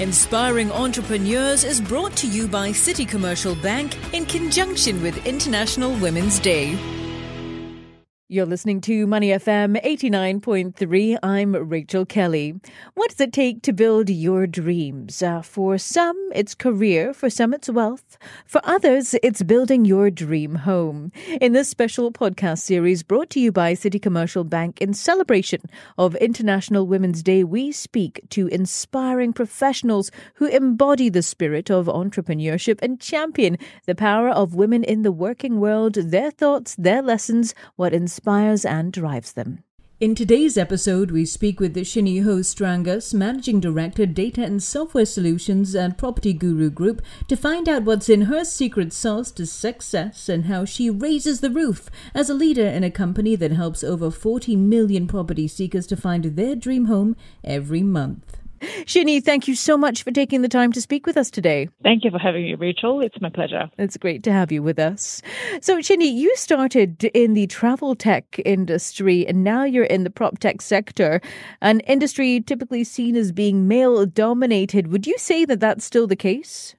Inspiring Entrepreneurs is brought to you by Citi Commercial Bank in conjunction with International Women's Day. You're listening to Money FM 89.3. I'm Rachel Kelly. What does it take to build your dreams? Uh, for some, it's career. For some, it's wealth. For others, it's building your dream home. In this special podcast series brought to you by Citi Commercial Bank in celebration of International Women's Day, we speak to inspiring professionals who embody the spirit of entrepreneurship and champion the power of women in the working world, their thoughts, their lessons, what inspires inspires and drives them. In today's episode, we speak with Shyn Yee Ho-Strangas, Managing Director, Data and Software Solutions at PropertyGuru Group, to find out what's in her secret sauce to success and how she raises the roof as a leader in a company that helps over 40 million property seekers to find their dream home every month. Shyn Yee, thank you so much for taking the time to speak with us today. Thank you for having me, Rachel. It's my pleasure. It's great to have you with us. So, Shyn Yee, you started in the travel tech industry and now you're in the prop tech sector, an industry typically seen as being male dominated. Would you say that that's still the case?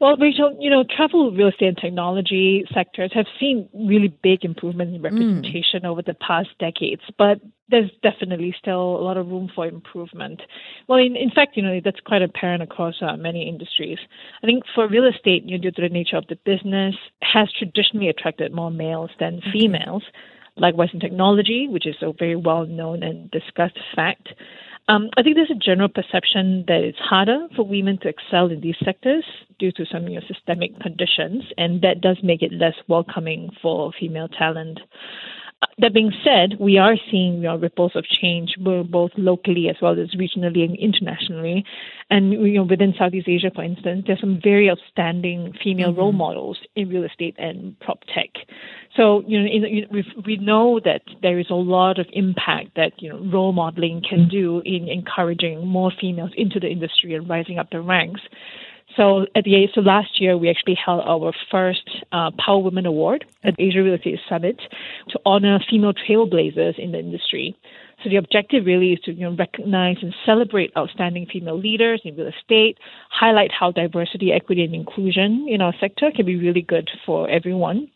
Well, Rachel, you know, travel, real estate, and technology sectors have seen really big improvements in representation mm. over the past decades, but there's definitely still a lot of room for improvement. Well, in, in fact, you know, that's quite apparent across uh, many industries. I think for real estate, you know, due to the nature of the business, has traditionally attracted more males than females. Likewise, in technology, which is a very well known and discussed fact. Um, I think there's a general perception that it's harder for women to excel in these sectors due to some you know, systemic conditions, and that does make it less welcoming for female talent. That being said, we are seeing you know, ripples of change both locally as well as regionally and internationally. And you know, within Southeast Asia, for instance, there's some very outstanding female mm-hmm. role models in real estate and prop tech. So you know, in, we we know that there is a lot of impact that you know role modeling can do in encouraging more females into the industry and rising up the ranks. So at the so last year we actually held our first uh, Power Women Award at Asia Real Estate Summit to honor female trailblazers in the industry. So the objective really is to you know, recognize and celebrate outstanding female leaders in real estate, highlight how diversity, equity, and inclusion in our sector can be really good for everyone.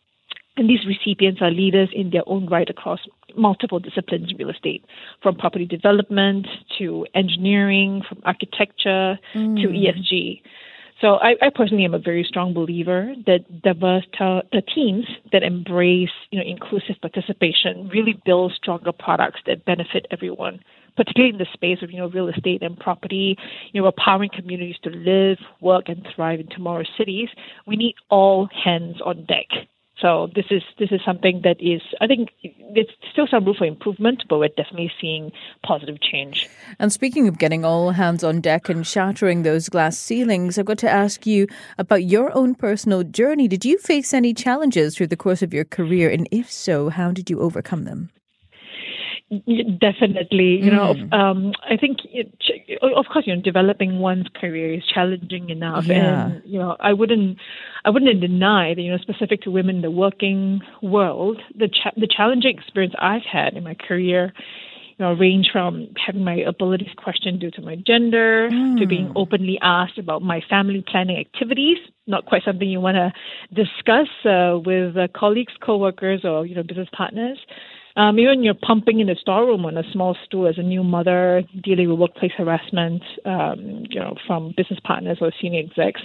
And these recipients are leaders in their own right across multiple disciplines in real estate, from property development to engineering, from architecture mm. to ESG. So I, I, personally am a very strong believer that diverse the teams that embrace you know inclusive participation really build stronger products that benefit everyone. Particularly in the space of you know real estate and property, you know empowering communities to live, work, and thrive in tomorrow's cities. We need all hands on deck. So this is this is something that is I think there's still some room for improvement, but we're definitely seeing positive change. And speaking of getting all hands on deck and shattering those glass ceilings, I've got to ask you about your own personal journey. Did you face any challenges through the course of your career, and if so, how did you overcome them? Definitely, you know, mm. um, I think, it, of course, you know, developing one's career is challenging enough, yeah. and you know, I wouldn't, I wouldn't deny that, you know, specific to women in the working world, the cha- the challenging experience I've had in my career, you know, range from having my abilities questioned due to my gender mm. to being openly asked about my family planning activities. Not quite something you want to discuss uh, with uh, colleagues, coworkers, or you know, business partners. Um, even you're pumping in the storeroom on a small stool as a new mother, dealing with workplace harassment, um, you know, from business partners or senior execs.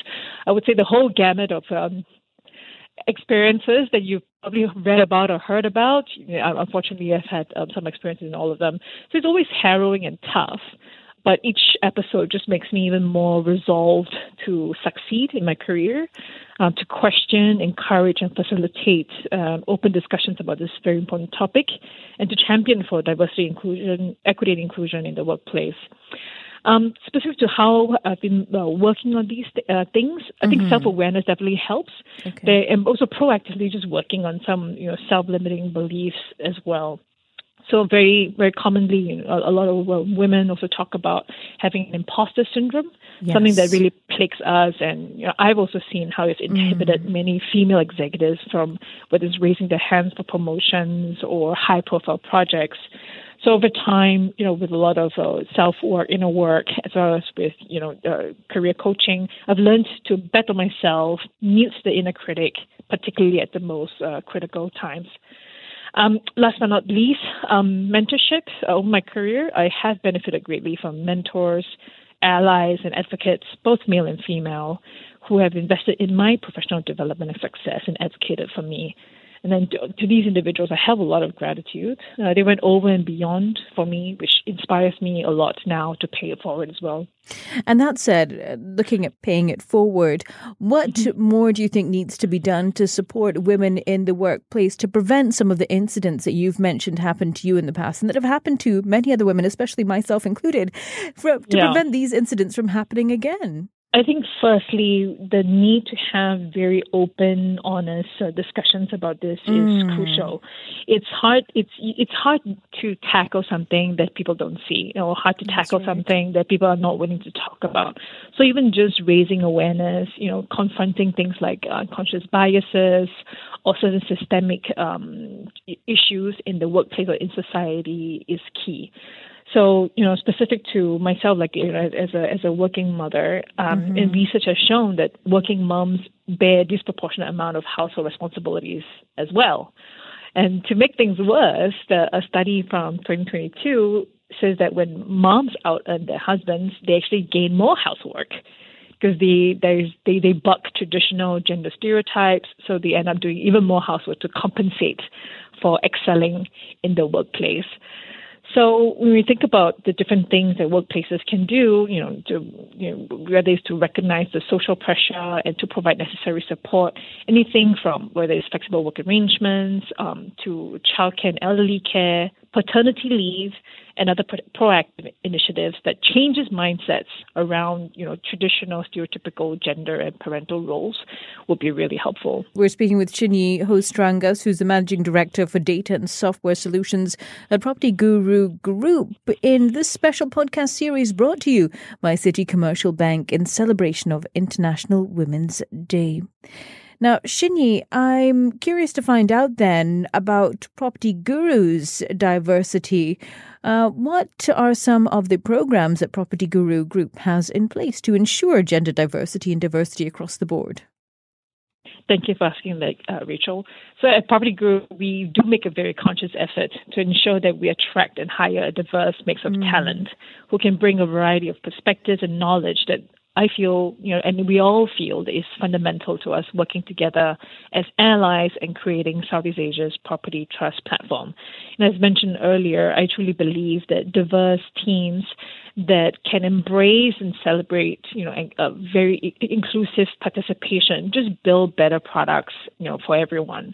I would say the whole gamut of um, experiences that you've probably read about or heard about. Unfortunately, I've had um, some experiences in all of them. So it's always harrowing and tough but each episode just makes me even more resolved to succeed in my career, um, to question, encourage, and facilitate um, open discussions about this very important topic, and to champion for diversity, inclusion, equity, and inclusion in the workplace. Um, specific to how I've been uh, working on these uh, things, I think mm-hmm. self awareness definitely helps. Okay. I'm also proactively just working on some you know self limiting beliefs as well. So very, very commonly, a, a lot of well, women also talk about having an imposter syndrome, yes. something that really plagues us. And you know, I've also seen how it's inhibited mm. many female executives from whether it's raising their hands for promotions or high-profile projects. So over time, you know, with a lot of uh, self work, inner work, as well as with you know uh, career coaching, I've learned to better myself, mute the inner critic, particularly at the most uh, critical times. Um, last but not least, um, mentorship. Over my career, I have benefited greatly from mentors, allies, and advocates, both male and female, who have invested in my professional development and success and advocated for me. And then to, to, these individuals, I have a lot of gratitude. Uh, they went over and beyond for me, which inspires me a lot now to pay it forward as well. And that said, uh, looking at paying it forward, what mm-hmm. more do you think needs to be done to support women in the workplace to prevent some of the incidents that you've mentioned happened to you in the past and that have happened to many other women, especially myself included, for, to yeah. prevent these incidents from happening again? I think, firstly, the need to have very open, honest uh, discussions about this mm. is crucial. It's hard. It's it's hard to tackle something that people don't see, or hard to tackle right. something that people are not willing to talk about. So even just raising awareness, you know, confronting things like unconscious biases or certain systemic um, issues in the workplace or in society is key. So, you know, specific to myself, like you know, as a as a working mother, um, mm-hmm. and research has shown that working moms bear a disproportionate amount of household responsibilities as well. And to make things worse, the, a study from 2022 says that when moms out earn their husbands, they actually gain more housework because they, they they buck traditional gender stereotypes, so they end up doing even more housework to compensate for excelling in the workplace. So when we think about the different things that workplaces can do, you know, to, you know, whether it's to recognize the social pressure and to provide necessary support, anything from whether it's flexible work arrangements um, to childcare and elderly care, paternity leave, and other proactive initiatives that changes mindsets around you know traditional stereotypical gender and parental roles would be really helpful. We're speaking with Shyn Yee Ho-Strangas, who's the managing director for data and software solutions at PropertyGuru Group, in this special podcast series brought to you by Citi Commercial Bank in celebration of International Women's Day. Now, Shyn Yee, I'm curious to find out then about PropertyGuru's diversity. Uh, what are some of the programs that PropertyGuru Group has in place to ensure gender diversity and diversity across the board? Thank you for asking that, uh, Rachel. So at PropertyGuru, we do make a very conscious effort to ensure that we attract and hire a diverse mix of mm. talent who can bring a variety of perspectives and knowledge that I feel, you know, and we all feel is fundamental to us working together as allies and creating Southeast Asia's property trust platform. And as mentioned earlier, I truly believe that diverse teams that can embrace and celebrate, you know, a, very inclusive participation, just build better products, you know, for everyone.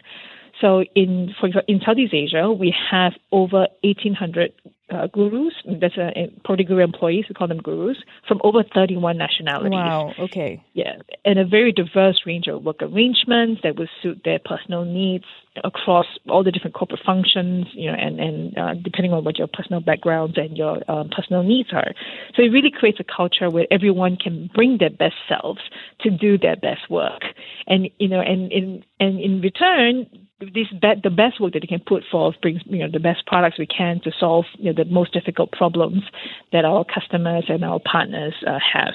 So in, for example, in Southeast Asia, we have over 1,800 uh, gurus. That's a, a PropertyGuru employees. We call them gurus from over 31 nationalities. Wow. Okay. Yeah, and a very diverse range of work arrangements that will suit their personal needs across all the different corporate functions. You know, and and uh, depending on what your personal backgrounds and your um, personal needs are. So it really creates a culture where everyone can bring their best selves to do their best work, and you know, and in and in return this be- the best work that we can put forth brings you know the best products we can to solve you know, the most difficult problems that our customers and our partners uh, have.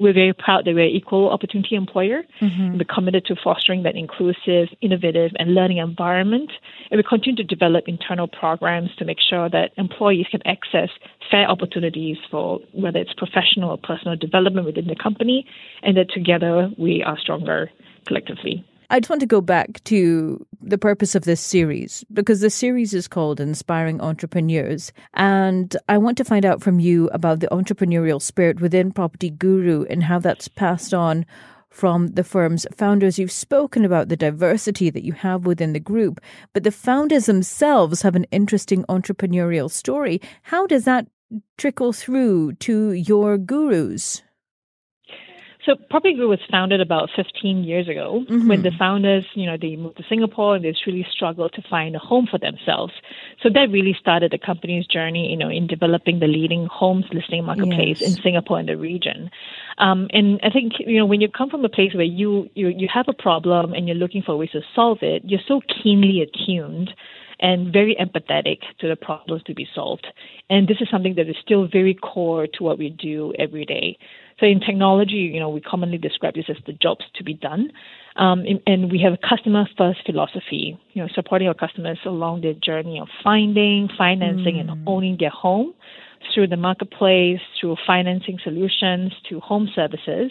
We're very proud that we're an equal opportunity employer. Mm-hmm. We're committed to fostering that inclusive, innovative, and learning environment. And we continue to develop internal programs to make sure that employees can access fair opportunities for whether it's professional or personal development within the company, and that together we are stronger collectively. I just want to go back to the purpose of this series because the series is called Inspiring Entrepreneurs. And I want to find out from you about the entrepreneurial spirit within PropertyGuru and how that's passed on from the firm's founders. You've spoken about the diversity that you have within the group, but the founders themselves have an interesting entrepreneurial story. How does that trickle through to your gurus? So PropertyGuru was founded about 15 years ago mm-hmm. when the founders, you know, they moved to Singapore and they really struggled to find a home for themselves. So that really started the company's journey, you know, in developing the leading homes listing marketplace yes. in Singapore and the region. Um, and I think, you know, when you come from a place where you, you, you have a problem and you're looking for ways to solve it, you're so keenly attuned and very empathetic to the problems to be solved. And this is something that is still very core to what we do every day. So in technology, you know, we commonly describe this as the jobs to be done. Um, and we have a customer first philosophy, you know, supporting our customers along their journey of finding, financing, mm. and owning their home through the marketplace, through financing solutions, to home services.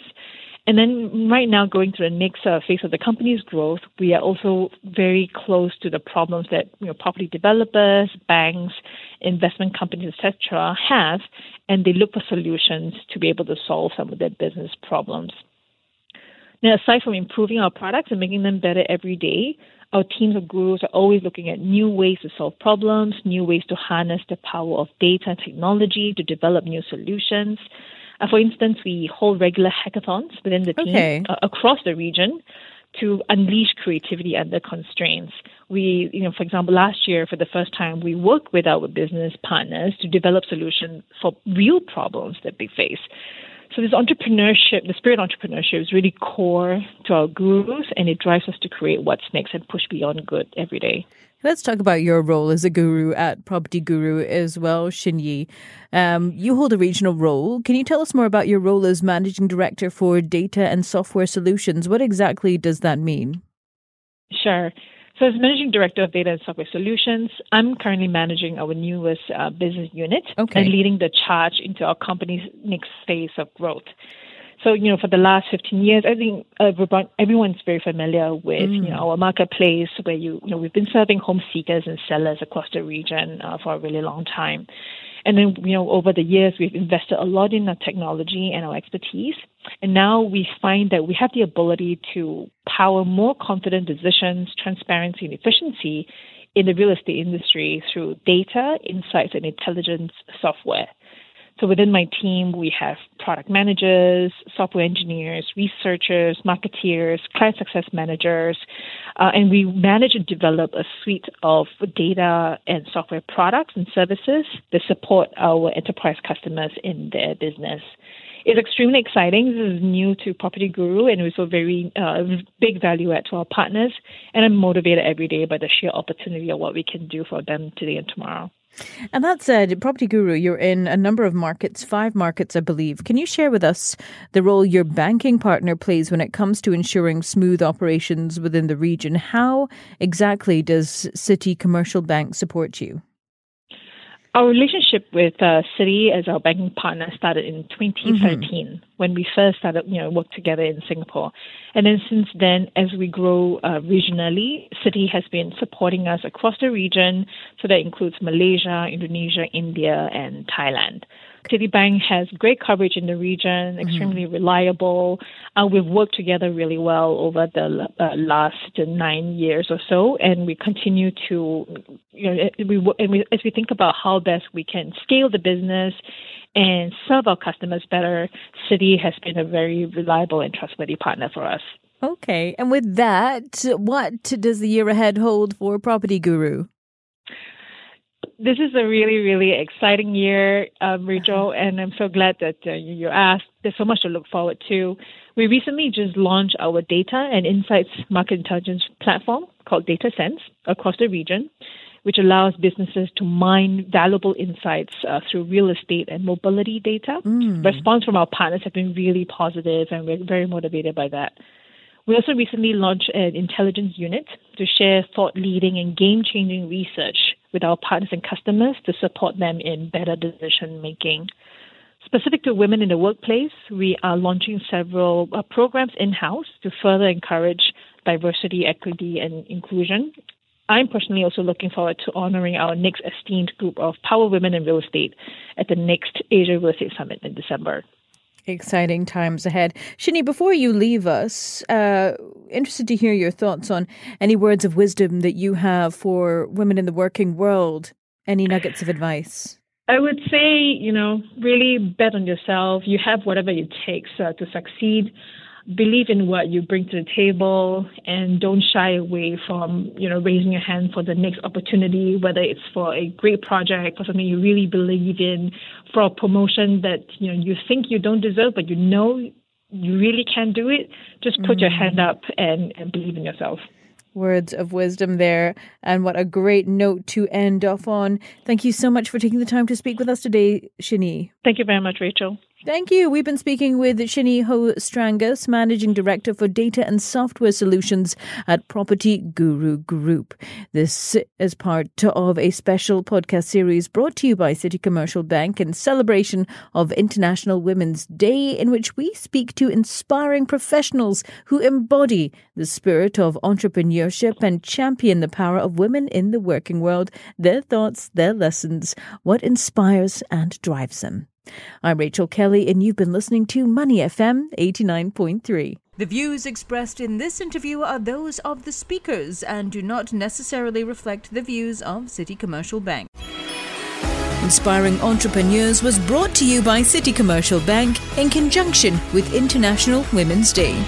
And then right now, going through the next uh, phase of the company's growth, we are also very close to the problems that you know property developers, banks, investment companies, etc., have, and they look for solutions to be able to solve some of their business problems. Now, aside from improving our products and making them better every day, our teams of gurus are always looking at new ways to solve problems, new ways to harness the power of data and technology to develop new solutions. Uh, for instance, we hold regular hackathons within the team okay. uh, across the region to unleash creativity under constraints. We, you know, for example, last year for the first time, we worked with our business partners to develop solutions for real problems that we face. So this entrepreneurship, the spirit of entrepreneurship is really core to our gurus and it drives us to create what's next and push beyond good every day. Let's talk about your role as a guru at PropertyGuru as well, Shyn Yee. Um, you hold a regional role. Can you tell us more about your role as Managing Director for Data and Software Solutions? What exactly does that mean? Sure. So, as Managing Director of Data and Software Solutions, I'm currently managing our newest uh, business unit okay. and leading the charge into our company's next phase of growth. So, you know, for the last 15 years, I think uh, everyone's very familiar with, mm. you know, our marketplace where you, you know, we've been serving home seekers and sellers across the region uh, for a really long time. And then, you know, over the years, we've invested a lot in our technology and our expertise. And now we find that we have the ability to power more confident decisions, transparency, and efficiency in the real estate industry through data, insights, and intelligence software. So within my team, we have product managers, software engineers, researchers, marketeers, client success managers, uh, and we manage and develop a suite of data and software products and services that support our enterprise customers in their business. It's extremely exciting. This is new to PropertyGuru and also very uh, big value add to our partners. And I'm motivated every day by the sheer opportunity of what we can do for them today and tomorrow. And that said, PropertyGuru, you're in a number of markets, five markets, I believe. Can you share with us the role your banking partner plays when it comes to ensuring smooth operations within the region? How exactly does Citi Commercial Bank support you? Our relationship with uh, Citi as our banking partner started in 2013 mm-hmm. When we first started, you know, work together in Singapore. And then since then, as we grow uh, regionally, Citi has been supporting us across the region. So that includes Malaysia, Indonesia, India, and Thailand. Citibank has great coverage in the region, mm-hmm. extremely mm-hmm. reliable. Uh, we've worked together really well over the uh, last nine years or so, and we continue to, you know, we, and we, as we think about how best we can scale the business and serve our customers better, Citi has been a very reliable and trustworthy partner for us. Okay, and with that, what does the year ahead hold for PropertyGuru? this is a really, really exciting year, um, Rachel, uh-huh. and I'm so glad that uh, you asked. There's so much to look forward to. We recently just launched our data and insights market intelligence platform called DataSense across the region, which allows businesses to mine valuable insights uh, through real estate and mobility data. Mm. Response from our partners have been really positive, and we're very motivated by that. We also recently launched an intelligence unit to share thought leading and game changing research with our partners and customers to support them in better decision making. Specific to women in the workplace, we are launching several uh, programs in house to further encourage diversity, equity, and inclusion. I'm personally also looking forward to honoring our next esteemed group of power women in real estate at the next Asia Real Estate Summit in December. Exciting times ahead. Yi, before you leave us, uh, interested to hear your thoughts on any words of wisdom that you have for women in the working world. Any nuggets of advice? I would say, you know, really bet on yourself. You have whatever it takes uh, to succeed believe in what you bring to the table and don't shy away from you know raising your hand for the next opportunity whether it's for a great project or something you really believe in for a promotion that you know you think you don't deserve but you know you really can do it just put mm your hand up and, and believe in yourself Words of wisdom there, and what a great note to end off on. Thank you so much for taking the time to speak with us today, Shyn Yee. Thank you very much, Rachel. Thank you. We've been speaking with Shyn Yee Ho-Strangas, Managing Director for Data and Software Solutions at PropertyGuru Group. This is part of a special podcast series brought to you by Citi Commercial Bank in celebration of International Women's Day, in which we speak to inspiring professionals who embody the spirit of entrepreneurship and champion the power of women in the working world, their thoughts, their lessons, what inspires and drives them. I'm Rachel Kelly, and you've been listening to Money FM 89.3. The views expressed in this interview are those of the speakers and do not necessarily reflect the views of Citi Commercial Bank. Inspiring Entrepreneurs was brought to you by Citi Commercial Bank in conjunction with International Women's Day.